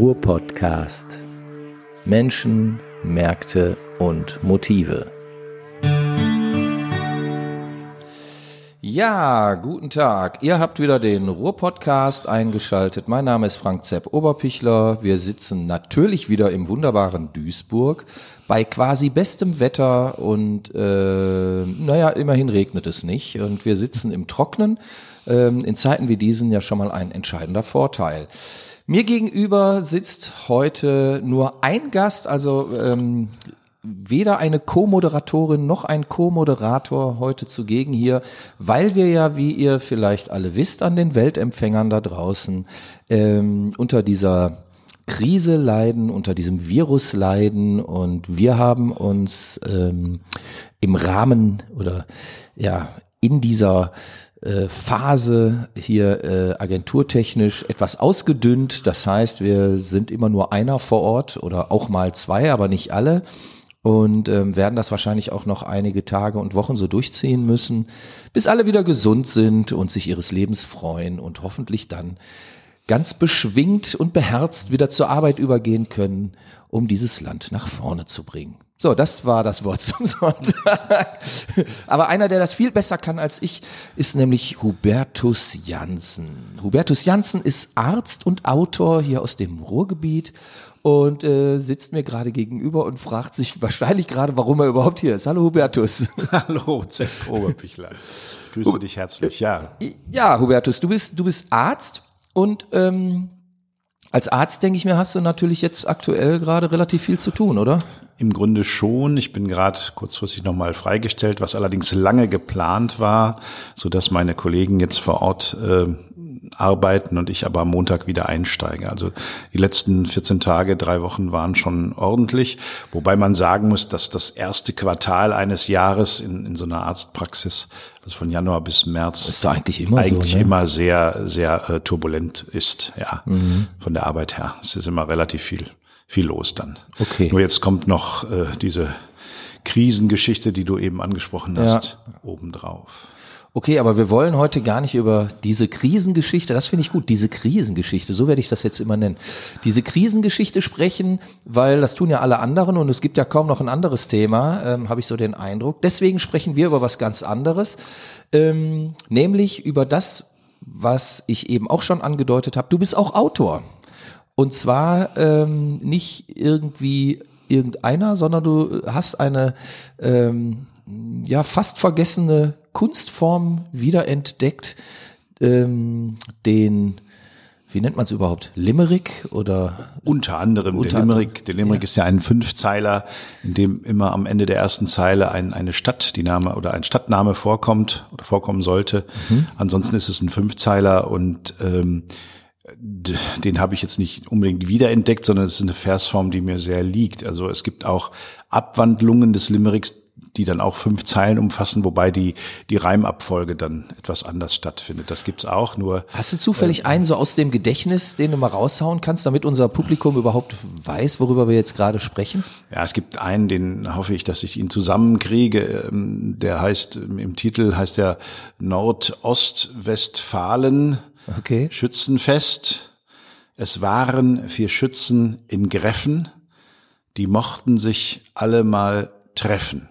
Ruhr-Podcast. Menschen, Märkte und Motive. Ja, guten Tag. Ihr habt wieder den Ruhr-Podcast eingeschaltet. Mein Name ist Frank Zepp Oberpichler. Wir sitzen natürlich wieder im wunderbaren Duisburg bei quasi bestem Wetter und äh, naja, immerhin regnet es nicht. Und wir sitzen im Trocknen. Ähm, in Zeiten wie diesen ja schon mal ein entscheidender Vorteil. Mir gegenüber sitzt heute nur ein Gast, also ähm, weder eine Co-Moderatorin noch ein Co-Moderator heute zugegen hier, weil wir ja, wie ihr vielleicht alle wisst, an den Weltempfängern da draußen ähm, unter dieser Krise leiden, unter diesem Virus leiden. Und wir haben uns ähm, im Rahmen oder ja in dieser äh, Phase hier äh, agenturtechnisch etwas ausgedünnt. Das heißt, wir sind immer nur einer vor Ort oder auch mal zwei, aber nicht alle. Und ähm, werden das wahrscheinlich auch noch einige Tage und Wochen so durchziehen müssen, bis alle wieder gesund sind und sich ihres Lebens freuen und hoffentlich dann ganz beschwingt und beherzt wieder zur Arbeit übergehen können, um dieses Land nach vorne zu bringen. So, das war das Wort zum Sonntag. Aber einer, der das viel besser kann als ich, ist nämlich Hubertus Janssen. Hubertus Janssen ist Arzt und Autor hier aus dem Ruhrgebiet und äh, sitzt mir gerade gegenüber und fragt sich wahrscheinlich gerade, warum er überhaupt hier ist. Hallo Hubertus. Hallo, Zepp Oberpichler. Grüße dich herzlich, ja. Ja, Hubertus, du bist, du bist Arzt und ähm, als Arzt, denke ich mir, hast du natürlich jetzt aktuell gerade relativ viel zu tun, oder? Im Grunde schon. Ich bin gerade kurzfristig nochmal freigestellt, was allerdings lange geplant war, so dass meine Kollegen jetzt vor Ort äh, arbeiten und ich aber am Montag wieder einsteige. Also die letzten 14 Tage, drei Wochen waren schon ordentlich, wobei man sagen muss, dass das erste Quartal eines Jahres in, in so einer Arztpraxis, also von Januar bis März, ist doch eigentlich immer eigentlich so, ne? immer sehr, sehr äh, turbulent ist, ja, mhm. von der Arbeit her. Es ist immer relativ viel, viel los dann. Okay. Nur jetzt kommt noch äh, diese Krisengeschichte, die du eben angesprochen hast, ja. obendrauf. Okay, aber wir wollen heute gar nicht über diese Krisengeschichte, das finde ich gut, diese Krisengeschichte, so werde ich das jetzt immer nennen, diese Krisengeschichte sprechen, weil das tun ja alle anderen und es gibt ja kaum noch ein anderes Thema, ähm, habe ich so den Eindruck. Deswegen sprechen wir über was ganz anderes, ähm, nämlich über das, was ich eben auch schon angedeutet habe. Du bist auch Autor. Und zwar ähm, nicht irgendwie irgendeiner, sondern du hast eine ähm, ja fast vergessene Kunstform wiederentdeckt, ähm, den wie nennt man es überhaupt? Limerick oder? Unter anderem unter der Limerick. Der Limerick ja. ist ja ein Fünfzeiler, in dem immer am Ende der ersten Zeile ein, eine Stadt, die Name oder ein Stadtname vorkommt oder vorkommen sollte. Mhm. Ansonsten ist es ein Fünfzeiler und ähm, den habe ich jetzt nicht unbedingt wiederentdeckt, sondern es ist eine Versform, die mir sehr liegt. Also es gibt auch Abwandlungen des Limericks, die dann auch fünf Zeilen umfassen, wobei die, die Reimabfolge dann etwas anders stattfindet. Das gibt's auch, nur. Hast du zufällig äh, einen so aus dem Gedächtnis, den du mal raushauen kannst, damit unser Publikum überhaupt weiß, worüber wir jetzt gerade sprechen? Ja, es gibt einen, den hoffe ich, dass ich ihn zusammenkriege. Ähm, der heißt, im Titel heißt er Nordostwestfalen. Okay. Schützenfest. Es waren vier Schützen in Greffen, die mochten sich alle mal treffen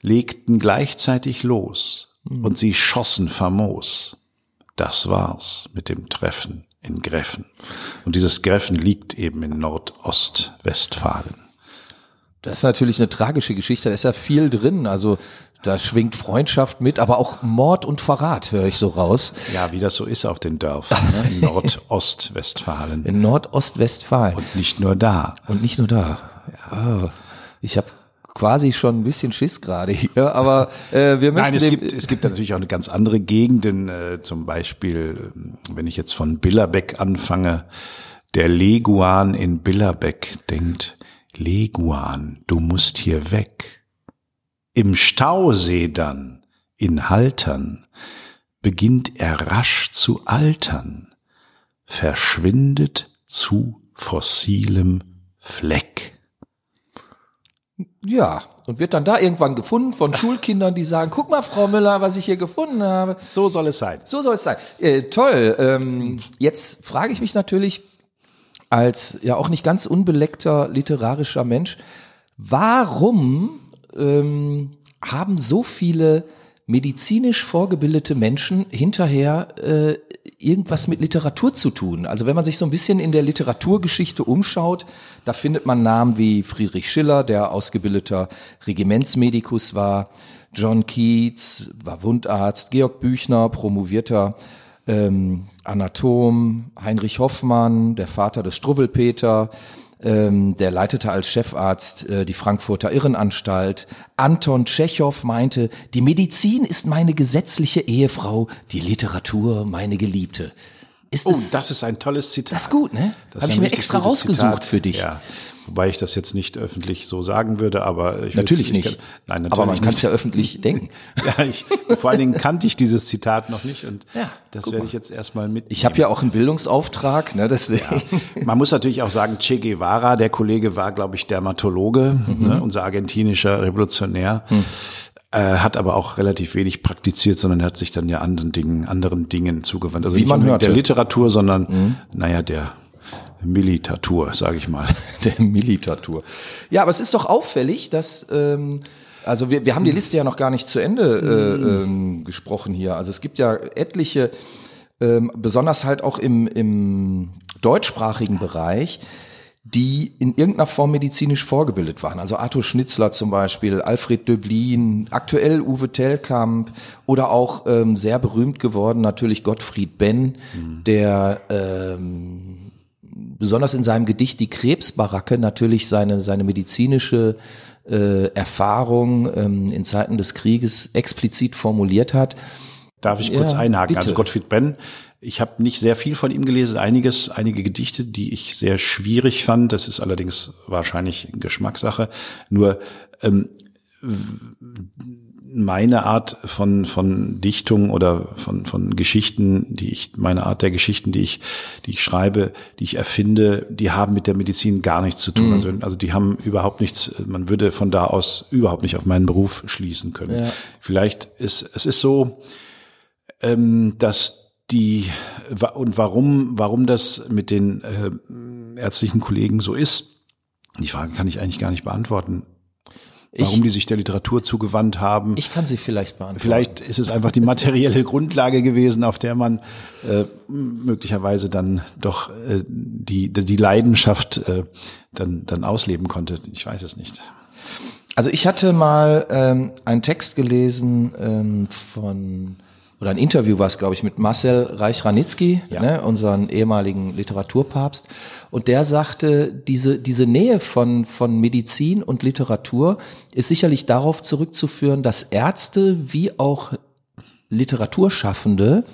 legten gleichzeitig los mhm. und sie schossen famos. Das war's mit dem Treffen in Greffen. Und dieses Greffen liegt eben in Nordostwestfalen. Das ist natürlich eine tragische Geschichte, da ist ja viel drin. Also da schwingt Freundschaft mit, aber auch Mord und Verrat, höre ich so raus. Ja, wie das so ist auf den Dörfern, ne? in Nordostwestfalen. In Nordostwestfalen. Und nicht nur da. Und nicht nur da. Ja. Oh, ich habe quasi schon ein bisschen Schiss gerade hier, aber äh, wir möchten. Nein, es gibt, es gibt natürlich auch eine ganz andere Gegenden, äh, zum Beispiel, wenn ich jetzt von Billerbeck anfange, der Leguan in Billerbeck denkt, Leguan, du musst hier weg. Im Stausee dann, in Haltern, beginnt er rasch zu altern, verschwindet zu fossilem Fleck. Ja, und wird dann da irgendwann gefunden von Schulkindern, die sagen, guck mal, Frau Müller, was ich hier gefunden habe. So soll es sein. So soll es sein. Äh, toll. Ähm, jetzt frage ich mich natürlich, als ja auch nicht ganz unbeleckter literarischer Mensch, warum ähm, haben so viele medizinisch vorgebildete Menschen hinterher äh, irgendwas mit Literatur zu tun. Also wenn man sich so ein bisschen in der Literaturgeschichte umschaut, da findet man Namen wie Friedrich Schiller, der ausgebildeter Regimentsmedikus war, John Keats war Wundarzt, Georg Büchner, promovierter ähm, Anatom, Heinrich Hoffmann, der Vater des Struwwelpeter, ähm, der leitete als Chefarzt äh, die Frankfurter Irrenanstalt. Anton Tschechow meinte, die Medizin ist meine gesetzliche Ehefrau, die Literatur meine Geliebte. Ist oh, es, das ist ein tolles Zitat. Das ist gut, ne? Habe ich mir extra rausgesucht Zitat. für dich. Ja. Wobei ich das jetzt nicht öffentlich so sagen würde, aber ich natürlich nicht. Kann, nein, natürlich aber man kann es ja öffentlich denken. ja, ich, vor allen Dingen kannte ich dieses Zitat noch nicht und ja, das werde ich jetzt erstmal mit. Ich habe ja auch einen Bildungsauftrag, ne? Deswegen. Ja. Man muss natürlich auch sagen, Che Guevara, der Kollege war, glaube ich, Dermatologe, mhm. ne? unser argentinischer Revolutionär. Mhm äh, hat aber auch relativ wenig praktiziert, sondern hat sich dann ja anderen Dingen, anderen Dingen zugewandt. Also Wie nicht man hört. der Literatur, sondern mhm. naja, der Militatur, sage ich mal. Der Militatur. Ja, aber es ist doch auffällig, dass ähm, also wir, wir haben die Liste ja noch gar nicht zu Ende äh, ähm, gesprochen hier. Also es gibt ja etliche, ähm, besonders halt auch im, im deutschsprachigen Bereich, die in irgendeiner Form medizinisch vorgebildet waren. Also Arthur Schnitzler zum Beispiel, Alfred Döblin, aktuell Uwe Tellkamp oder auch ähm, sehr berühmt geworden natürlich Gottfried Benn, mhm. der ähm, besonders in seinem Gedicht Die Krebsbaracke natürlich seine, seine medizinische äh, Erfahrung ähm, in Zeiten des Krieges explizit formuliert hat. Darf ich kurz ja, einhaken? Also bitte. Also Gottfried Benn ich habe nicht sehr viel von ihm gelesen, einiges, einige Gedichte, die ich sehr schwierig fand. Das ist allerdings wahrscheinlich Geschmackssache. Nur ähm, meine Art von, von Dichtung oder von, von Geschichten, die ich, meine Art der Geschichten, die ich, die ich schreibe, die ich erfinde, die haben mit der Medizin gar nichts zu tun. Mhm. Also, also die haben überhaupt nichts, man würde von da aus überhaupt nicht auf meinen Beruf schließen können. Ja. Vielleicht ist, es ist so, ähm, dass die und warum warum das mit den äh, ärztlichen Kollegen so ist, die Frage kann ich eigentlich gar nicht beantworten. Warum ich, die sich der Literatur zugewandt haben. Ich kann sie vielleicht beantworten. Vielleicht ist es einfach die materielle Grundlage gewesen, auf der man äh, möglicherweise dann doch äh, die, die Leidenschaft äh, dann, dann ausleben konnte. Ich weiß es nicht. Also ich hatte mal ähm, einen Text gelesen ähm, von oder ein Interview war es, glaube ich, mit Marcel Reich-Ranitzky, ja. ne, unseren ehemaligen Literaturpapst. Und der sagte, diese, diese Nähe von, von Medizin und Literatur ist sicherlich darauf zurückzuführen, dass Ärzte wie auch Literaturschaffende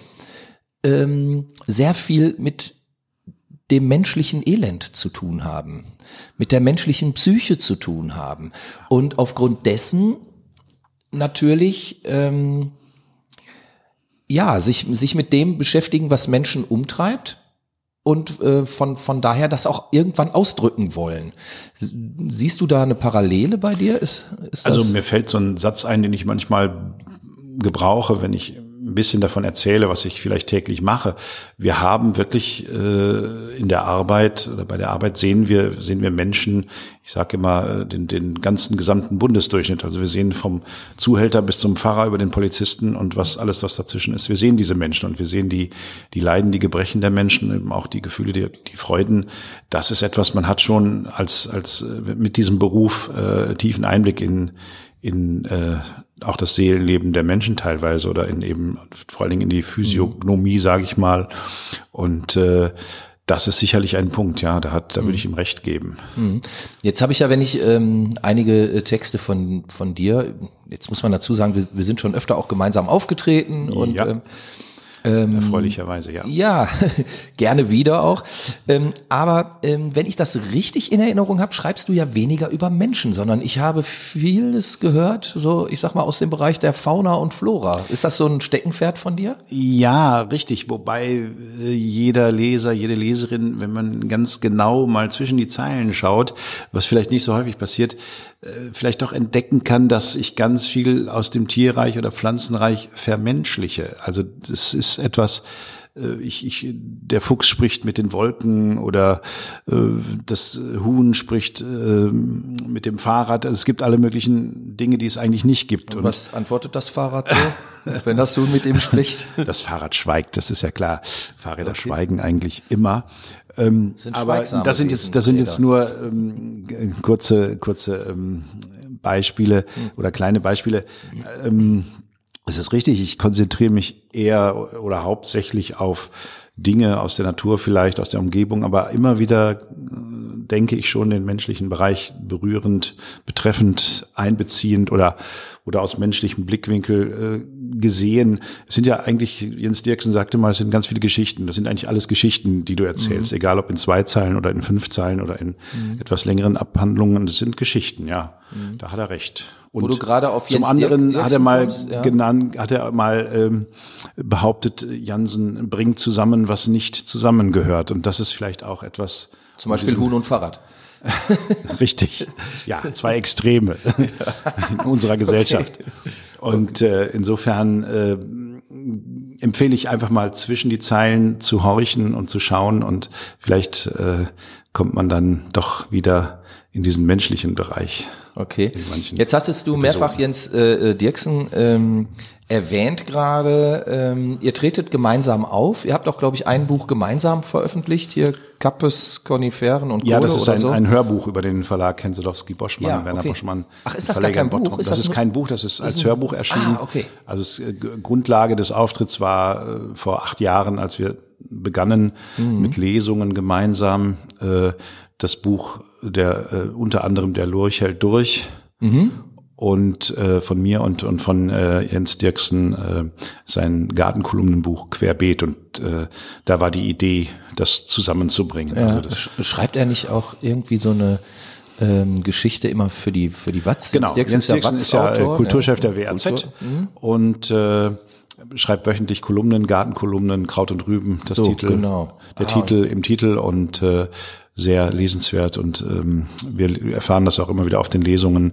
ähm, sehr viel mit dem menschlichen Elend zu tun haben, mit der menschlichen Psyche zu tun haben. Und aufgrund dessen natürlich ähm, ja, sich, sich mit dem beschäftigen, was Menschen umtreibt und äh, von, von daher das auch irgendwann ausdrücken wollen. Siehst du da eine Parallele bei dir? Ist, ist also mir fällt so ein Satz ein, den ich manchmal gebrauche, wenn ich ein bisschen davon erzähle, was ich vielleicht täglich mache. Wir haben wirklich äh, in der Arbeit oder bei der Arbeit sehen wir sehen wir Menschen. Ich sage immer äh, den, den ganzen gesamten Bundesdurchschnitt. Also wir sehen vom Zuhälter bis zum Pfarrer über den Polizisten und was alles was dazwischen ist. Wir sehen diese Menschen und wir sehen die die Leiden, die Gebrechen der Menschen, eben auch die Gefühle, die, die Freuden. Das ist etwas, man hat schon als als äh, mit diesem Beruf äh, tiefen Einblick in in äh, auch das Seelenleben der Menschen teilweise oder in eben vor allen Dingen in die Physiognomie, mhm. sage ich mal. Und äh, das ist sicherlich ein Punkt, ja, da hat, da würde ich mhm. ihm recht geben. Mhm. Jetzt habe ich ja, wenn ich ähm, einige äh, Texte von von dir, jetzt muss man dazu sagen, wir, wir sind schon öfter auch gemeinsam aufgetreten und ja. ähm, ähm, Erfreulicherweise, ja. Ja, gerne wieder auch. Ähm, aber ähm, wenn ich das richtig in Erinnerung habe, schreibst du ja weniger über Menschen, sondern ich habe vieles gehört, so ich sag mal aus dem Bereich der Fauna und Flora. Ist das so ein Steckenpferd von dir? Ja, richtig. Wobei äh, jeder Leser, jede Leserin, wenn man ganz genau mal zwischen die Zeilen schaut, was vielleicht nicht so häufig passiert, äh, vielleicht doch entdecken kann, dass ich ganz viel aus dem Tierreich oder Pflanzenreich vermenschliche. Also das ist etwas, äh, ich, ich, der Fuchs spricht mit den Wolken oder äh, das Huhn spricht äh, mit dem Fahrrad. Also es gibt alle möglichen Dinge, die es eigentlich nicht gibt. Und, Und was antwortet das Fahrrad so, wenn das Huhn mit ihm spricht? Das Fahrrad schweigt, das ist ja klar. Fahrräder okay. schweigen eigentlich immer. Ähm, aber das sind jetzt, das sind jetzt nur ähm, kurze, kurze ähm, Beispiele hm. oder kleine Beispiele. Ähm, es ist richtig, ich konzentriere mich eher oder hauptsächlich auf Dinge aus der Natur vielleicht, aus der Umgebung, aber immer wieder äh, denke ich schon den menschlichen Bereich berührend, betreffend, einbeziehend oder, oder aus menschlichem Blickwinkel äh, gesehen. Es sind ja eigentlich, Jens Dirksen sagte mal, es sind ganz viele Geschichten. Das sind eigentlich alles Geschichten, die du erzählst, mhm. egal ob in zwei Zeilen oder in fünf Zeilen oder in mhm. etwas längeren Abhandlungen. Das sind Geschichten, ja. Mhm. Da hat er recht. Und Wo du gerade auf Jens zum anderen Dirk, hat er mal kommst, ja. genannt, hat er mal ähm, behauptet, Jansen bringt zusammen, was nicht zusammengehört. Und das ist vielleicht auch etwas. Zum Beispiel Huhn und Fahrrad. Richtig. Ja, zwei Extreme in unserer Gesellschaft. Okay. Und äh, insofern äh, empfehle ich einfach mal zwischen die Zeilen zu horchen und zu schauen und vielleicht äh, kommt man dann doch wieder in diesen menschlichen Bereich. Okay. Jetzt hast du mehrfach Jens äh, äh, Dirksen ähm, erwähnt gerade. Ähm, ihr tretet gemeinsam auf. Ihr habt auch, glaube ich, ein Buch gemeinsam veröffentlicht hier. Kappes, Koniferen und Kohle Ja, das ist ein, so. ein Hörbuch über den Verlag Henselowski Boschmann, ja, Werner okay. Boschmann. Ach, ist das gar kein Buch? Ist das, das ist kein Buch, das ist als ein, Hörbuch erschienen. Ah, okay. Also es, äh, Grundlage des Auftritts war äh, vor acht Jahren, als wir begannen mhm. mit Lesungen gemeinsam. Äh, das Buch der äh, unter anderem der Lurch hält durch mhm. und äh, von mir und und von äh, Jens Dirksen äh, sein Gartenkolumnenbuch Querbeet und äh, da war die Idee, das zusammenzubringen. Ja, also das schreibt er nicht auch irgendwie so eine ähm, Geschichte immer für die für die Watz? Genau, Jens Dirksen, Jens Dirksen ist ja, ist ja Kulturchef ja. der WAZ Kultur. Mhm. und äh, schreibt wöchentlich Kolumnen, Gartenkolumnen, Kraut und Rüben, das so, Titel, genau. der ah. Titel im Titel und äh, sehr lesenswert und ähm, wir erfahren das auch immer wieder auf den Lesungen,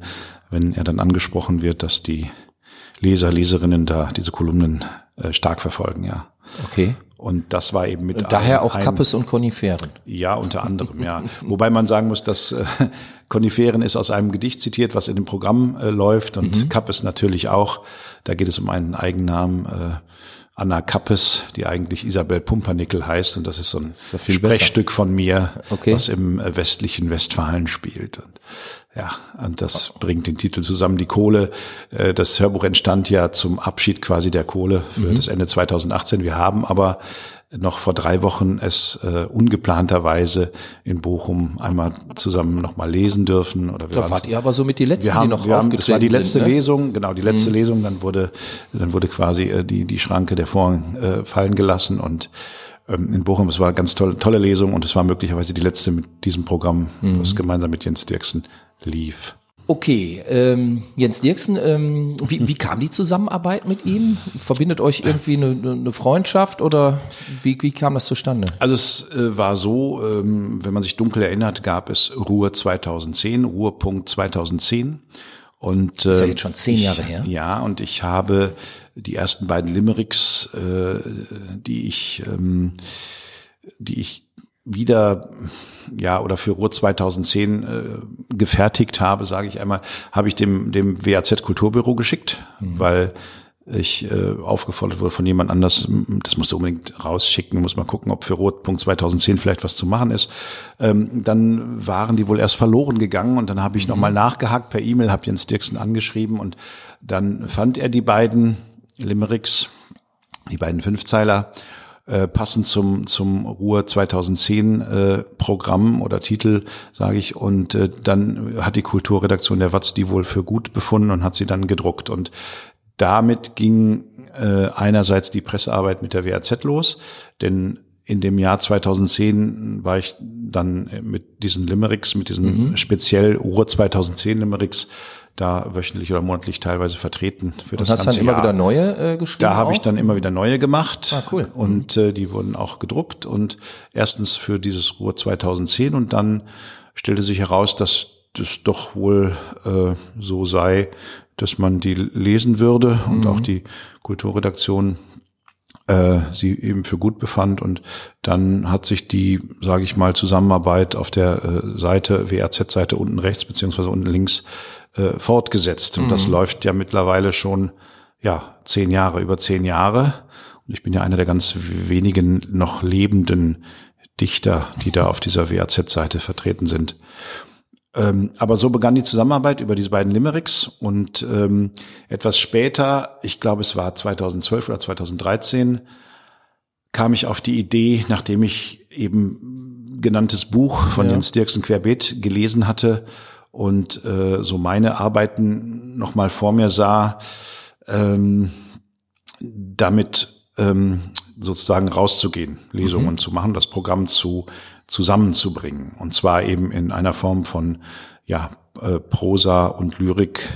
wenn er dann angesprochen wird, dass die Leser, Leserinnen da diese Kolumnen äh, stark verfolgen, ja. Okay. Und das war eben mit. Daher auch Kappes und Koniferen. Ja, unter anderem, ja. Wobei man sagen muss, dass äh, Koniferen ist aus einem Gedicht zitiert, was in dem Programm äh, läuft und mhm. Kappes natürlich auch. Da geht es um einen Eigennamen. Äh, Anna Kappes, die eigentlich Isabel Pumpernickel heißt. Und das ist so ein ist Sprechstück besser. von mir, okay. was im äh, westlichen Westfalen spielt. Und ja, und das bringt den Titel zusammen. Die Kohle, äh, das Hörbuch entstand ja zum Abschied quasi der Kohle für mhm. das Ende 2018. Wir haben aber noch vor drei Wochen es äh, ungeplanterweise in Bochum einmal zusammen nochmal lesen dürfen. Oder wir da wart ihr aber so mit die letzten, haben, die noch haben, Das war die letzte sind, ne? Lesung, genau, die letzte mhm. Lesung. Dann wurde, dann wurde quasi äh, die, die Schranke der Vorhang äh, fallen gelassen und ähm, in Bochum, es war eine ganz tolle, tolle Lesung und es war möglicherweise die letzte mit diesem Programm, mhm. was gemeinsam mit Jens Dirksen lief. Okay, ähm, Jens Dirksen, ähm, wie, wie kam die Zusammenarbeit mit ihm? Verbindet euch irgendwie eine, eine Freundschaft oder wie, wie kam das zustande? Also es äh, war so, ähm, wenn man sich dunkel erinnert, gab es Ruhr 2010, Ruhrpunkt 2010. Und, äh, das ist ja jetzt schon zehn ich, Jahre her. Ja, und ich habe die ersten beiden Limericks, äh, die ich, ähm, die ich wieder ja oder für Ruhr 2010 äh, gefertigt habe, sage ich einmal, habe ich dem dem WAZ Kulturbüro geschickt, mhm. weil ich äh, aufgefordert wurde von jemand anders, das musst du unbedingt rausschicken, muss mal gucken, ob für Rotpunkt 2010 vielleicht was zu machen ist. Ähm, dann waren die wohl erst verloren gegangen und dann habe ich mhm. nochmal nachgehakt per E-Mail, habe Jens Dirksen angeschrieben und dann fand er die beiden Limericks, die beiden Fünfzeiler äh, passend zum zum Ruhr 2010 äh, Programm oder Titel, sage ich. Und äh, dann hat die Kulturredaktion der Watz die wohl für gut befunden und hat sie dann gedruckt. Und damit ging äh, einerseits die Pressearbeit mit der WAZ los, denn in dem Jahr 2010 war ich dann mit diesen Limericks, mit diesen mhm. speziell Ruhr 2010 Limericks da wöchentlich oder monatlich teilweise vertreten für und das hast ganze dann immer Jahr. wieder neue äh, geschrieben? Da habe ich dann immer wieder neue gemacht. Ah, cool. Und äh, die wurden auch gedruckt und erstens für dieses Ruhr 2010 und dann stellte sich heraus, dass das doch wohl äh, so sei, dass man die lesen würde und mhm. auch die Kulturredaktion äh, sie eben für gut befand und dann hat sich die, sage ich mal, Zusammenarbeit auf der äh, Seite, WRZ-Seite unten rechts beziehungsweise unten links äh, fortgesetzt. Und mhm. das läuft ja mittlerweile schon ja zehn Jahre, über zehn Jahre. Und ich bin ja einer der ganz wenigen noch lebenden Dichter, die da auf dieser WAZ-Seite vertreten sind. Ähm, aber so begann die Zusammenarbeit über diese beiden Limericks und ähm, etwas später, ich glaube es war 2012 oder 2013, kam ich auf die Idee, nachdem ich eben genanntes Buch von ja. Jens Dirksen Querbeet gelesen hatte und äh, so meine Arbeiten nochmal vor mir sah, ähm, damit ähm, sozusagen rauszugehen, Lesungen mhm. zu machen, das Programm zu zusammenzubringen. Und zwar eben in einer Form von ja, äh, Prosa und Lyrik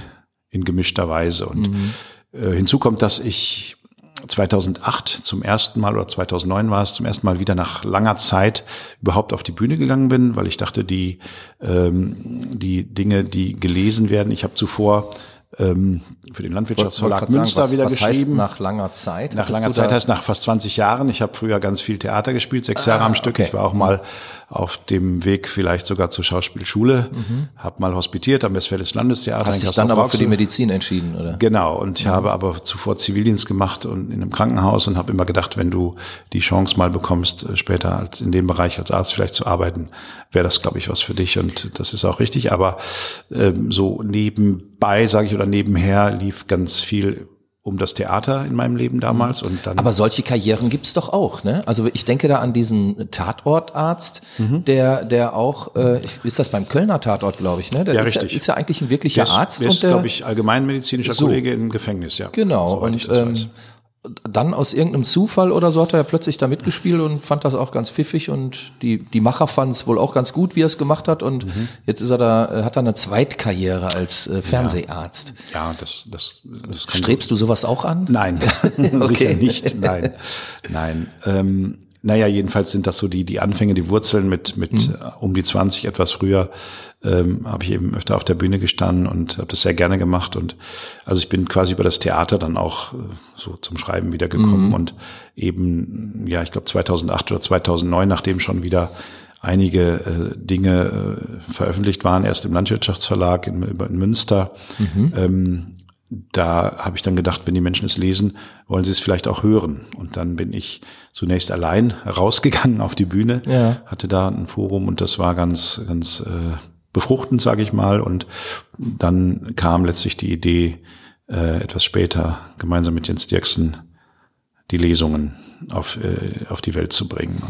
in gemischter Weise. Und mhm. äh, hinzu kommt, dass ich 2008 zum ersten Mal oder 2009 war es zum ersten Mal wieder nach langer Zeit überhaupt auf die Bühne gegangen bin, weil ich dachte, die ähm, die Dinge, die gelesen werden, ich habe zuvor ähm, für den Landwirtschaftsverlag Münster sagen, was, wieder was geschrieben. Heißt nach langer Zeit? Nach langer Zeit heißt nach fast 20 Jahren. Ich habe früher ganz viel Theater gespielt, sechs ah, Jahre am Stück. Okay. Ich war auch mal auf dem Weg vielleicht sogar zur Schauspielschule, mhm. habe mal hospitiert am Westfälischen Landestheater. Hast dich dann aber für die Medizin entschieden, oder? Genau. Und ich mhm. habe aber zuvor Zivildienst gemacht und in einem Krankenhaus und habe immer gedacht, wenn du die Chance mal bekommst, äh, später als in dem Bereich als Arzt vielleicht zu arbeiten, wäre das, glaube ich, was für dich. Und das ist auch richtig. Aber ähm, so nebenbei, sage ich, oder nebenher lief ganz viel um das Theater in meinem Leben damals und dann. Aber solche Karrieren gibt's doch auch, ne? Also ich denke da an diesen Tatortarzt, mhm. der der auch äh, ist das beim Kölner Tatort, glaube ich, ne? Der ja, ist, richtig. Ja, ist ja eigentlich ein wirklicher der ist, Arzt der und der glaube ich allgemeinmedizinischer so. Kollege im Gefängnis, ja. Genau und ähm, dann aus irgendeinem Zufall oder so hat er ja plötzlich da mitgespielt und fand das auch ganz pfiffig und die, die Macher fanden es wohl auch ganz gut, wie er es gemacht hat und mhm. jetzt ist er da, äh, hat er eine Zweitkarriere als äh, Fernseharzt. Ja, ja, das, das, das kann Strebst du sowas auch an? Nein, sicher nicht, nein, nein. Ähm, naja, jedenfalls sind das so die, die Anfänge, die Wurzeln mit, mit mhm. Äh, um die 20, etwas früher, ähm, habe ich eben öfter auf der Bühne gestanden und habe das sehr gerne gemacht. Und also ich bin quasi über das Theater dann auch äh, so zum Schreiben wieder gekommen. Mhm. Und eben, ja, ich glaube 2008 oder 2009, nachdem schon wieder einige äh, Dinge äh, veröffentlicht waren, erst im Landwirtschaftsverlag in, in Münster, mhm. ähm, da habe ich dann gedacht, wenn die Menschen es lesen, wollen sie es vielleicht auch hören. Und dann bin ich zunächst allein rausgegangen auf die Bühne, ja. hatte da ein Forum und das war ganz, ganz äh, befruchtend, sage ich mal. Und dann kam letztlich die Idee, äh, etwas später gemeinsam mit Jens Dirksen die Lesungen auf, äh, auf die Welt zu bringen.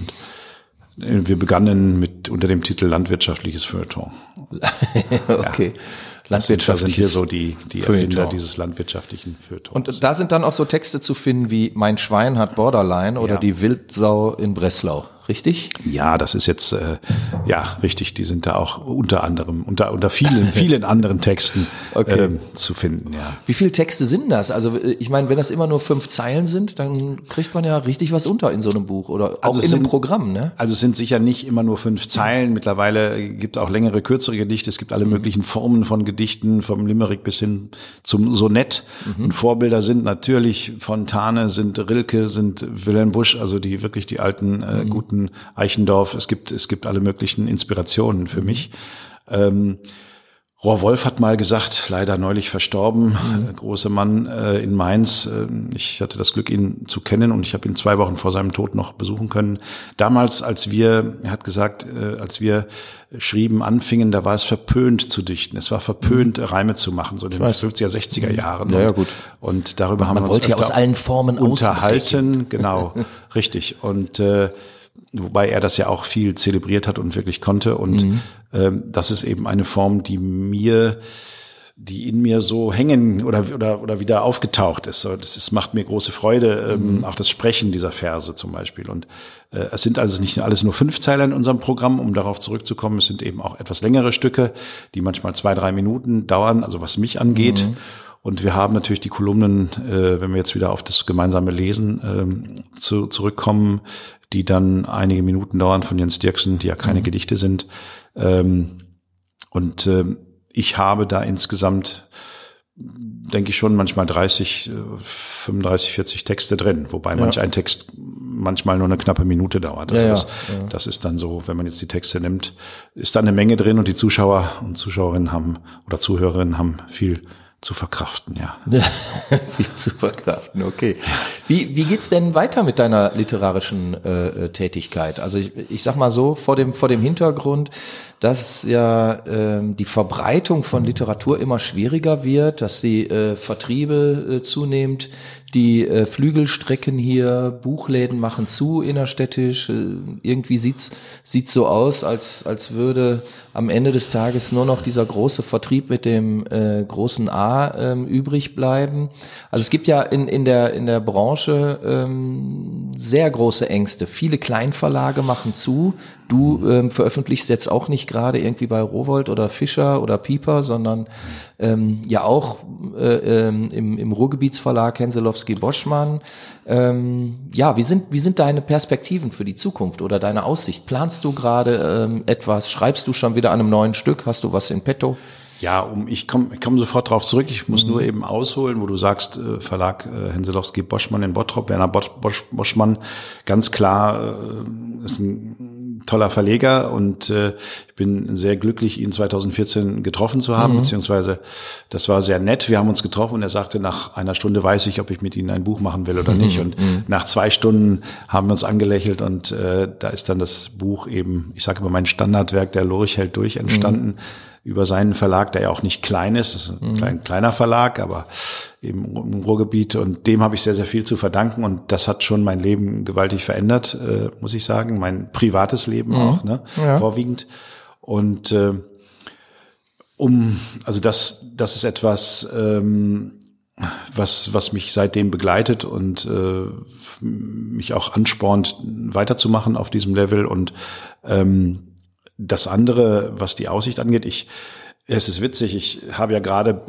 Und äh, wir begannen mit unter dem Titel Landwirtschaftliches Feuilleton. okay. Ja. Landwirtschaftliches sind hier so die, die Erfinder dieses landwirtschaftlichen Feuilletons. Und da sind dann auch so Texte zu finden wie Mein Schwein hat Borderline oder ja. Die Wildsau in Breslau richtig? Ja, das ist jetzt äh, ja richtig. Die sind da auch unter anderem unter unter vielen vielen anderen Texten okay. ähm, zu finden. Ja. Wie viele Texte sind das? Also äh, ich meine, wenn das immer nur fünf Zeilen sind, dann kriegt man ja richtig was unter in so einem Buch oder auch also in sind, einem Programm, ne? Also es sind sicher nicht immer nur fünf Zeilen. Mittlerweile gibt es auch längere, kürzere Gedichte. Es gibt alle mhm. möglichen Formen von Gedichten, vom Limerick bis hin zum Sonett. Mhm. Und Vorbilder sind natürlich Fontane, sind Rilke, sind Wilhelm Busch, also die wirklich die alten äh, mhm. guten Guten, Eichendorf. Es gibt, es gibt alle möglichen Inspirationen für mich. Ähm, Rohr Wolf hat mal gesagt, leider neulich verstorben, mhm. großer Mann äh, in Mainz. Äh, ich hatte das Glück, ihn zu kennen und ich habe ihn zwei Wochen vor seinem Tod noch besuchen können. Damals, als wir, er hat gesagt, äh, als wir schrieben, anfingen, da war es verpönt zu dichten. Es war verpönt, mhm. Reime zu machen, so in den 50er, 60er Jahren. Ja, ja, gut. Und darüber haben Man wir uns wollte ja aus allen Formen unterhalten. Genau, richtig. Und äh, wobei er das ja auch viel zelebriert hat und wirklich konnte. Und mhm. ähm, das ist eben eine Form, die mir, die in mir so hängen oder oder oder wieder aufgetaucht ist. So, das ist, macht mir große Freude, ähm, mhm. auch das Sprechen dieser Verse zum Beispiel. Und äh, es sind also nicht alles nur fünf Zeilen in unserem Programm, um darauf zurückzukommen. Es sind eben auch etwas längere Stücke, die manchmal zwei, drei Minuten dauern, also was mich angeht. Mhm. Und wir haben natürlich die Kolumnen, äh, wenn wir jetzt wieder auf das gemeinsame Lesen ähm, zu, zurückkommen, die dann einige Minuten dauern von Jens Dirksen, die ja keine mhm. Gedichte sind. Ähm, und ähm, ich habe da insgesamt denke ich schon manchmal 30, 35, 40 Texte drin, wobei manch ein Text manchmal nur eine knappe Minute dauert. Also Ja, ja, das, ja. das ist dann so, wenn man jetzt die Texte nimmt, ist da eine Menge drin und die Zuschauer und Zuschauerinnen haben oder Zuhörerinnen haben viel zu verkraften, ja. Viel zu verkraften, okay. Wie, wie geht's denn weiter mit deiner literarischen äh, äh, Tätigkeit? Also ich, ich sag mal so, vor dem, vor dem Hintergrund, dass ja ähm, die Verbreitung von Literatur immer schwieriger wird, dass die äh, Vertriebe äh, zunehmend die äh, Flügelstrecken hier, Buchläden machen zu innerstädtisch. Äh, irgendwie sieht's sieht's so aus, als als würde am Ende des Tages nur noch dieser große Vertrieb mit dem äh, großen A ähm, übrig bleiben. Also es gibt ja in in der in der Branche ähm, sehr große Ängste. Viele Kleinverlage machen zu. Du ähm, veröffentlichst jetzt auch nicht gerade irgendwie bei Rowold oder Fischer oder Pieper, sondern ähm, ja auch äh, ähm, im, im Ruhrgebietsverlag Henselowski Boschmann. Ähm, ja, wie sind, wie sind deine Perspektiven für die Zukunft oder deine Aussicht? Planst du gerade ähm, etwas? Schreibst du schon wieder an einem neuen Stück? Hast du was in petto? Ja, um, ich komme ich komm sofort drauf zurück. Ich muss nur eben ausholen, wo du sagst, äh, Verlag äh, Henselowski Boschmann in Bottrop, Werner Bosch, Bosch, Boschmann, ganz klar äh, ist ein toller Verleger und äh, ich bin sehr glücklich, ihn 2014 getroffen zu haben, beziehungsweise das war sehr nett. Wir haben uns getroffen und er sagte, nach einer Stunde weiß ich, ob ich mit Ihnen ein Buch machen will oder nicht. Und nach zwei Stunden haben wir uns angelächelt und äh, da ist dann das Buch eben, ich sage immer mein Standardwerk, der Lorich hält durch, entstanden über seinen Verlag, der ja auch nicht klein ist, das ist ein klein, kleiner Verlag, aber eben im Ruhrgebiet. Und dem habe ich sehr, sehr viel zu verdanken. Und das hat schon mein Leben gewaltig verändert, äh, muss ich sagen, mein privates Leben auch, ne, Ja. vorwiegend. Und äh, um, also das, das ist etwas, ähm, was, was mich seitdem begleitet und äh, mich auch anspornt, weiterzumachen auf diesem Level. Und ähm, das andere, was die Aussicht angeht, ich es ist witzig, ich habe ja gerade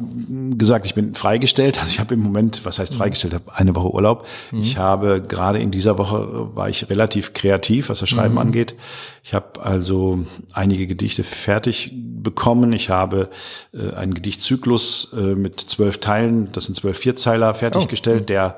gesagt, ich bin freigestellt. Also ich habe im Moment, was heißt freigestellt, habe eine Woche Urlaub. Ich habe gerade in dieser Woche war ich relativ kreativ, was das Schreiben angeht. Ich habe also einige Gedichte fertig bekommen. Ich habe äh, einen Gedichtzyklus äh, mit zwölf Teilen, das sind zwölf Vierzeiler, fertiggestellt, der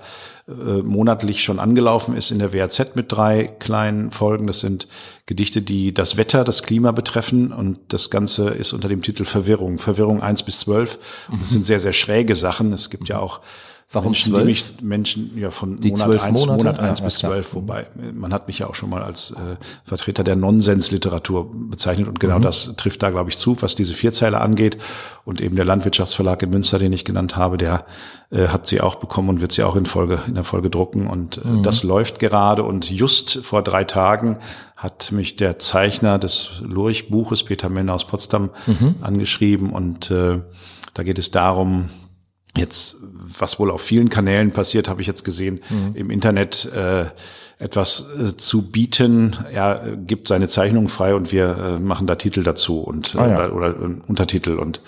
äh, monatlich schon angelaufen ist in der WAZ mit drei kleinen Folgen. Das sind Gedichte, die das Wetter, das Klima betreffen und das Ganze ist unter dem Titel Verwirrung. Verwirrung eins bis zwölf. Und Das sind sehr, sehr schräge Sachen. Es gibt ja auch Warum Menschen, die zwölf? mich, Menschen ja von Die Monat eins, Monate? Monat Ja, eins ja, bis zwölf, wobei man hat mich ja auch schon mal als äh, Vertreter der Nonsensliteratur bezeichnet und Mhm. genau das trifft da, glaube ich, zu, was diese Vierzeiler angeht. Und eben der Landwirtschaftsverlag in Münster, den ich genannt habe, der äh, hat sie auch bekommen und wird sie auch in Folge in der Folge drucken. Und äh, Mhm. das läuft gerade. Und just vor drei Tagen hat mich der Zeichner des Lurch-Buches, Peter Menner aus Potsdam, Mhm. angeschrieben. Und äh, da geht es darum, jetzt, was wohl auf vielen Kanälen passiert, habe ich jetzt gesehen, Mhm. im Internet äh, etwas äh, zu bieten. Er gibt seine Zeichnung frei und wir äh, machen da Titel dazu und äh, Ah, ja. oder, oder äh, Untertitel und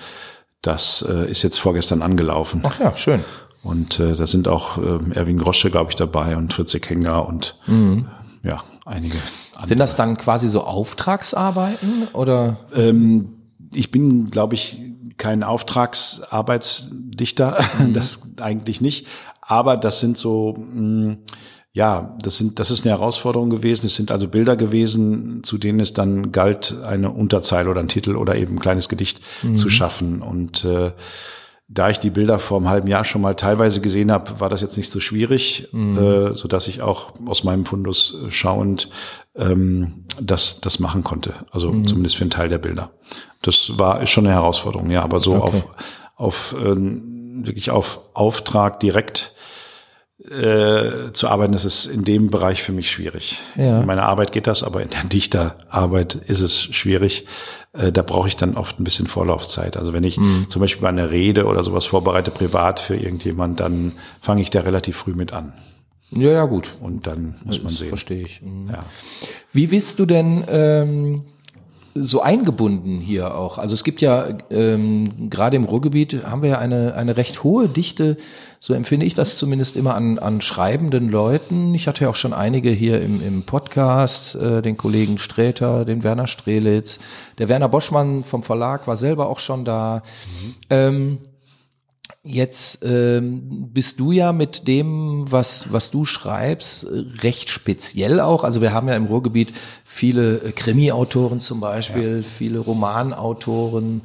das äh, ist jetzt vorgestern angelaufen. Ach ja, schön. Und äh, da sind auch äh, Erwin Grosche, glaube ich, dabei und Fritz Henger und Mhm. ja, einige andere. Sind das dann quasi so Auftragsarbeiten oder? Ähm, ich bin, glaube ich, kein Auftragsarbeitsdichter, das eigentlich nicht. Aber das sind so, mh, ja, das sind, das ist eine Herausforderung gewesen. Es sind also Bilder gewesen, zu denen es dann galt, eine Unterzeile oder ein Titel oder eben ein kleines Gedicht zu schaffen. Und äh, da ich die Bilder vor einem halben Jahr schon mal teilweise gesehen habe, war das jetzt nicht so schwierig, äh, so dass ich auch aus meinem Fundus äh, schauend ähm, das, das machen konnte. Also zumindest für einen Teil der Bilder. Das war ist schon eine Herausforderung, ja, aber so Okay. auf, auf ähm, wirklich auf Auftrag direkt äh, zu arbeiten, das ist in dem Bereich für mich schwierig. Ja. In meiner Arbeit geht das, aber in der Dichterarbeit ist es schwierig. Äh, da brauche ich dann oft ein bisschen Vorlaufzeit. Also wenn ich Mhm. zum Beispiel eine Rede oder sowas vorbereite, privat für irgendjemand, dann fange ich da relativ früh mit an. Ja, ja, gut. Und dann muss man sehen. Verstehe ich. Mhm. Ja. Wie bist du denn ähm, so eingebunden hier auch? Also es gibt ja ähm, gerade im Ruhrgebiet haben wir ja eine eine recht hohe Dichte, so empfinde ich das zumindest immer an an schreibenden Leuten. Ich hatte ja auch schon einige hier im im Podcast, äh, den Kollegen Sträter, den Werner Strelitz, der Werner Boschmann vom Verlag war selber auch schon da. Ähm, Jetzt ähm, bist du ja mit dem, was, was du schreibst, recht speziell auch. Also wir haben ja im Ruhrgebiet viele äh, Krimi-Autoren zum Beispiel, ja. viele Romanautoren,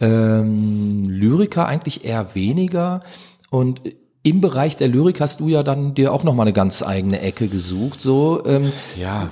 ähm, Lyriker eigentlich eher weniger. Und im Bereich der Lyrik hast du ja dann dir auch noch mal eine ganz eigene Ecke gesucht. So, ähm, ja.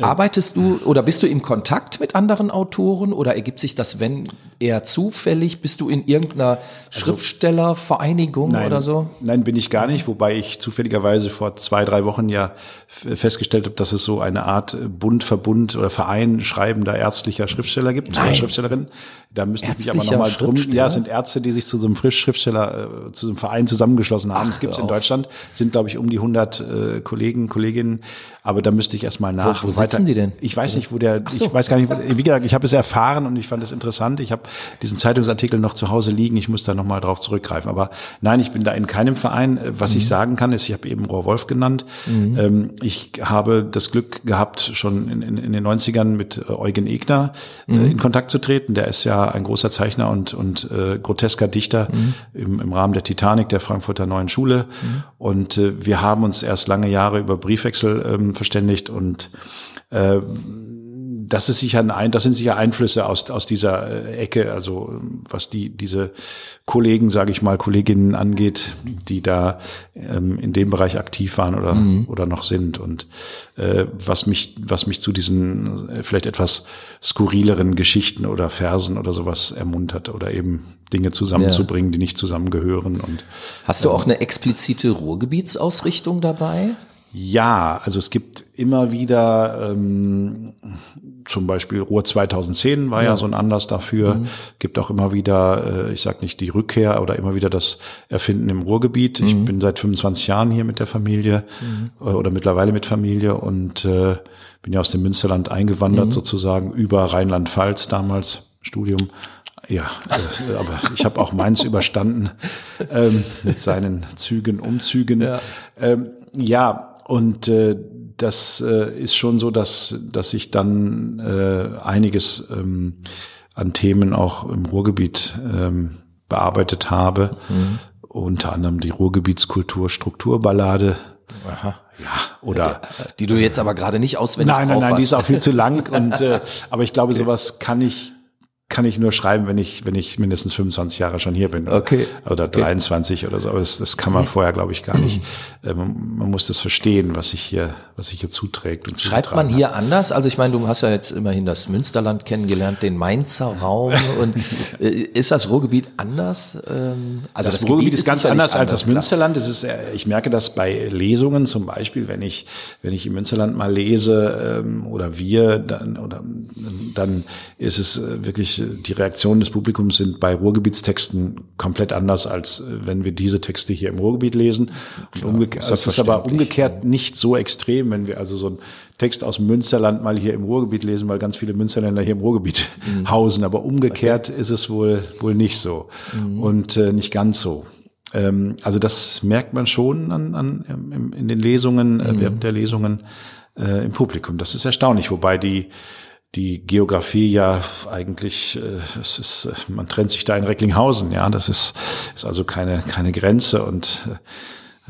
Arbeitest du oder bist du im Kontakt mit anderen Autoren oder ergibt sich das, wenn eher zufällig? Bist du in irgendeiner also, Schriftstellervereinigung nein, oder so? Nein, bin ich gar nicht, wobei ich zufälligerweise vor zwei, drei Wochen ja festgestellt habe, dass es so eine Art Bund, Verbund oder Verein schreibender ärztlicher Schriftsteller gibt, nein. oder Schriftstellerin. Da müsste ich mich aber nochmal drum. Ja, es sind Ärzte, die sich zu so einem Frischschriftsteller, äh, zu so einem Verein zusammengeschlossen haben. es gibt in Deutschland, sind glaube ich um die 100 äh, Kollegen, Kolleginnen. Aber da müsste ich erstmal nach. Wo, wo sitzen die denn? Ich weiß nicht, wo der, so. ich weiß gar nicht, wie gesagt, ich habe es erfahren und ich fand es interessant. Ich habe diesen Zeitungsartikel noch zu Hause liegen. Ich muss da nochmal drauf zurückgreifen. Aber nein, ich bin da in keinem Verein. Was mhm. ich sagen kann, ist, ich habe eben Rohr Wolf genannt. Mhm. Ähm, ich habe das Glück gehabt, schon in, in, in den 90ern mit äh, Eugen Egner äh, mhm. in Kontakt zu treten. Der ist ja ein großer Zeichner und, und äh, grotesker Dichter mhm. im, im Rahmen der Titanic der Frankfurter Neuen Schule. Mhm. Und äh, wir haben uns erst lange Jahre über Briefwechsel ähm, verständigt und äh, das ist sicher ein, das sind sicher Einflüsse aus, aus dieser äh, Ecke, also was die, diese Kollegen, sage ich mal, Kolleginnen angeht, die da ähm, in dem Bereich aktiv waren oder, mhm. oder noch sind. Und äh, was mich, was mich zu diesen äh, vielleicht etwas skurrileren Geschichten oder Versen oder sowas ermuntert oder eben Dinge zusammenzubringen, ja. die nicht zusammengehören. Und, Hast du auch eine explizite Ruhrgebietsausrichtung dabei? Ja, also es gibt immer wieder ähm, zum Beispiel Ruhr 2010 war ja, ja so ein Anlass dafür. Mhm. Gibt auch immer wieder, äh, ich sag nicht die Rückkehr oder immer wieder das Erfinden im Ruhrgebiet. Mhm. Ich bin seit 25 Jahren hier mit der Familie mhm. äh, oder mittlerweile mit Familie und äh, bin ja aus dem Münsterland eingewandert mhm. sozusagen über Rheinland-Pfalz damals Studium. Ja, äh, aber ich habe auch meins überstanden ähm, mit seinen Zügen, Umzügen. Ja, ähm, ja und äh, das äh, ist schon so, dass, dass ich dann äh, einiges ähm, an Themen auch im Ruhrgebiet ähm, bearbeitet habe. Mhm. Unter anderem die Ruhrgebietskultur Strukturballade. Aha. Ja, oder die du jetzt aber gerade nicht auswendig Nein, nein, nein, die ist auch viel zu lang und äh, aber ich glaube, okay. sowas kann ich kann ich nur schreiben, wenn ich, wenn ich mindestens 25 Jahre schon hier bin. Okay. Oder okay. 23 oder so. Aber das, das kann man vorher, glaube ich, gar nicht. Äh, man, muss das verstehen, was sich hier, was sich hier zuträgt. Und Schreibt man hier hat. anders? Also ich meine, du hast ja jetzt immerhin das Münsterland kennengelernt, den Mainzer Raum. und äh, ist das Ruhrgebiet anders? Ähm, also das, das Ruhrgebiet ist, ist ganz anders, als das Münsterland. Es ist, äh, ich merke das bei Lesungen zum Beispiel, wenn ich, wenn ich im Münsterland mal lese ähm, oder wir, dann, oder, dann ist es wirklich die Reaktionen des Publikums sind bei Ruhrgebietstexten komplett anders, als äh, wenn wir diese Texte hier im Ruhrgebiet lesen. Und umgekehrt, es ist aber umgekehrt nicht so extrem, wenn wir also so einen Text aus Münsterland mal hier im Ruhrgebiet lesen, weil ganz viele Münsterländer hier im Ruhrgebiet mhm. hausen. Aber umgekehrt okay. ist es wohl, wohl nicht so. Mhm. Und äh, nicht ganz so ähm, also das merkt man schon an, an, in, in den Lesungen, äh, mhm. während der Lesungen äh, im Publikum. Das ist erstaunlich, wobei die die Geografie ja eigentlich, äh, es ist, äh, man trennt sich da in Recklinghausen, ja, das ist, ist also keine, keine Grenze und äh,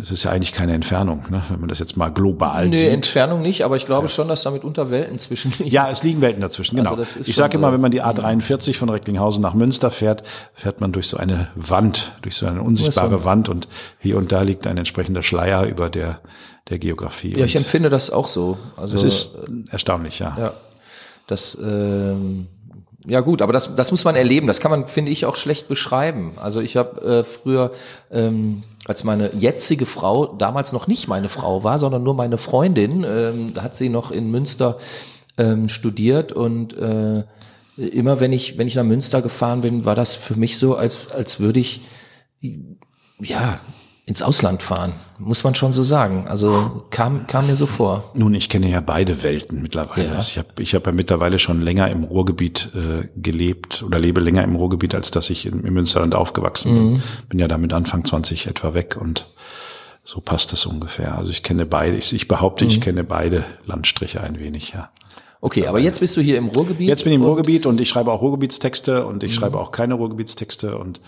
es ist ja eigentlich keine Entfernung, ne, wenn man das jetzt mal global nee, sieht. Nee, Entfernung nicht, aber ich glaube ja. schon, dass damit unter Welten zwischen liegen. Ja, es liegen Welten dazwischen, genau. Also ich sage so. immer, wenn man die A43 von Recklinghausen nach Münster fährt, fährt man durch so eine Wand, durch so eine unsichtbare Wand und hier und da liegt ein entsprechender Schleier über der, der Geografie. Ja, ich empfinde das auch so. Also, es ist erstaunlich, ja. ja. Das, ähm, ja gut, aber das, das muss man erleben. Das kann man, finde ich, auch schlecht beschreiben. Also ich habe äh, früher, ähm, als meine jetzige Frau damals noch nicht meine Frau war, sondern nur meine Freundin, ähm, da hat sie noch in Münster ähm, studiert und äh, immer wenn ich wenn ich nach Münster gefahren bin, war das für mich so, als als würde ich ja ins Ausland fahren, muss man schon so sagen. Also kam, kam mir so vor. Nun, ich kenne ja beide Welten mittlerweile. Ja. Also ich habe ich hab ja mittlerweile schon länger im Ruhrgebiet äh, gelebt oder lebe länger im Ruhrgebiet, als dass ich im, im Münsterland aufgewachsen bin. Mhm. Bin ja damit Anfang 20 etwa weg und so passt das ungefähr. Also ich kenne beide, ich, ich behaupte, mhm. ich kenne beide Landstriche ein wenig, ja. Okay, aber jetzt bist du hier im Ruhrgebiet. Jetzt bin ich im Ruhrgebiet und ich schreibe auch Ruhrgebietstexte und ich mhm. schreibe auch keine Ruhrgebietstexte und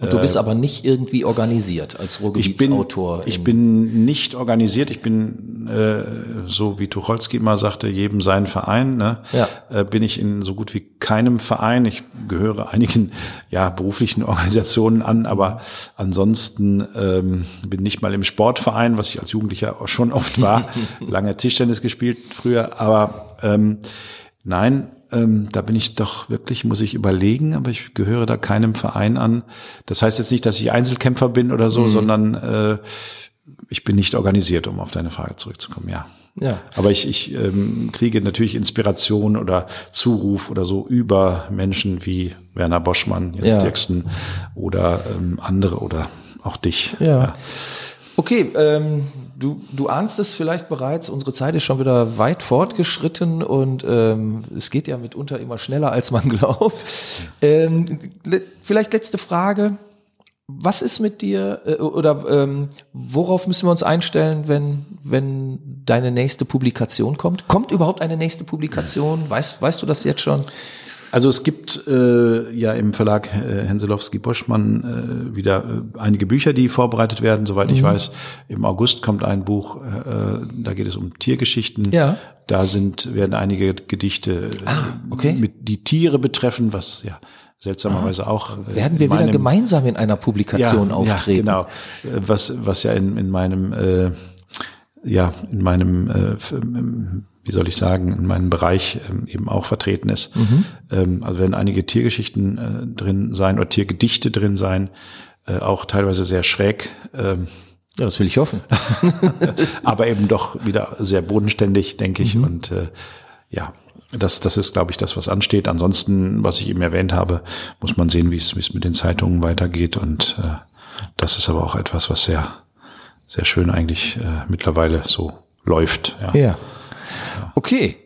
Und du bist aber nicht irgendwie organisiert als Ruhrgebietsautor. Ich bin, ich bin nicht organisiert. Ich bin, äh, so wie Tucholsky immer sagte, jedem sein Verein. Ne? Ja. Äh, bin ich in so gut wie keinem Verein. Ich gehöre einigen ja, beruflichen Organisationen an, aber ansonsten ähm, bin nicht mal im Sportverein, was ich als Jugendlicher auch schon oft war. Lange Tischtennis gespielt früher, aber ähm, nein, ähm, da bin ich doch wirklich, muss ich überlegen, aber ich gehöre da keinem Verein an. Das heißt jetzt nicht, dass ich Einzelkämpfer bin oder so, mhm. sondern äh, ich bin nicht organisiert, um auf deine Frage zurückzukommen, ja. Ja. Aber ich, ich ähm, kriege natürlich Inspiration oder Zuruf oder so über Menschen wie Werner Boschmann, Jens ja. Dirksen oder ähm, andere oder auch dich. ja. ja. Okay, ähm, du, du ahnst es vielleicht bereits, unsere Zeit ist schon wieder weit fortgeschritten und ähm, es geht ja mitunter immer schneller, als man glaubt. Ähm, le vielleicht letzte Frage. Was ist mit dir äh, oder ähm, worauf müssen wir uns einstellen, wenn, wenn deine nächste Publikation kommt? Kommt überhaupt eine nächste Publikation? Weißt, weißt du das jetzt schon? Also es gibt äh, ja im Verlag äh, Henselowski-Boschmann äh, wieder äh, einige Bücher, die vorbereitet werden, soweit mhm. ich weiß. Im August kommt ein Buch, äh, da geht es um Tiergeschichten. Ja. Da sind werden einige Gedichte, ah, okay. mit die Tiere betreffen, was ja seltsamerweise ah, auch. Äh, werden wir meinem, wieder gemeinsam in einer Publikation ja, auftreten? Ja, genau. Äh, was, was ja in, in meinem, äh, ja, in meinem äh, wie soll ich sagen, in meinem Bereich ähm, eben auch vertreten ist. Mhm. Ähm, also werden einige Tiergeschichten äh, drin sein oder Tiergedichte drin sein, äh, auch teilweise sehr schräg. Ähm, ja, das will ich hoffen. aber eben doch wieder sehr bodenständig, denke ich. Mhm. Und äh, ja, das, das ist, glaube ich, das, was ansteht. Ansonsten, was ich eben erwähnt habe, muss man sehen, wie es, wie es mit den Zeitungen weitergeht. Und äh, das ist aber auch etwas, was sehr, sehr schön eigentlich äh, mittlerweile so läuft. Ja. Ja. Okay.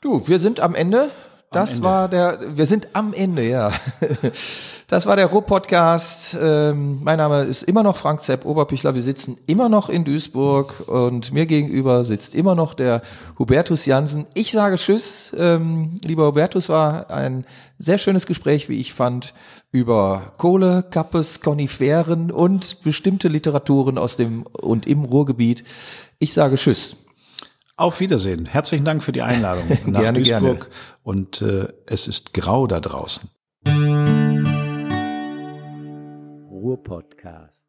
Du, wir sind am Ende. Das Ende. war der, wir sind am Ende, ja. Das war der Ruhr-Podcast. Ähm, mein Name ist immer noch Frank Zepp Oberpichler. Wir sitzen immer noch in Duisburg und mir gegenüber sitzt immer noch der Hubertus Jansen. Ich sage Tschüss. Ähm, lieber Hubertus, war ein sehr schönes Gespräch, wie ich fand, über Kohle, Kappes, Koniferen und bestimmte Literaturen aus dem und im Ruhrgebiet. Ich sage Tschüss. Auf Wiedersehen. Herzlichen Dank für die Einladung nach gerne, Duisburg. Gerne. Und äh, es ist grau da draußen. Ruhr Podcast.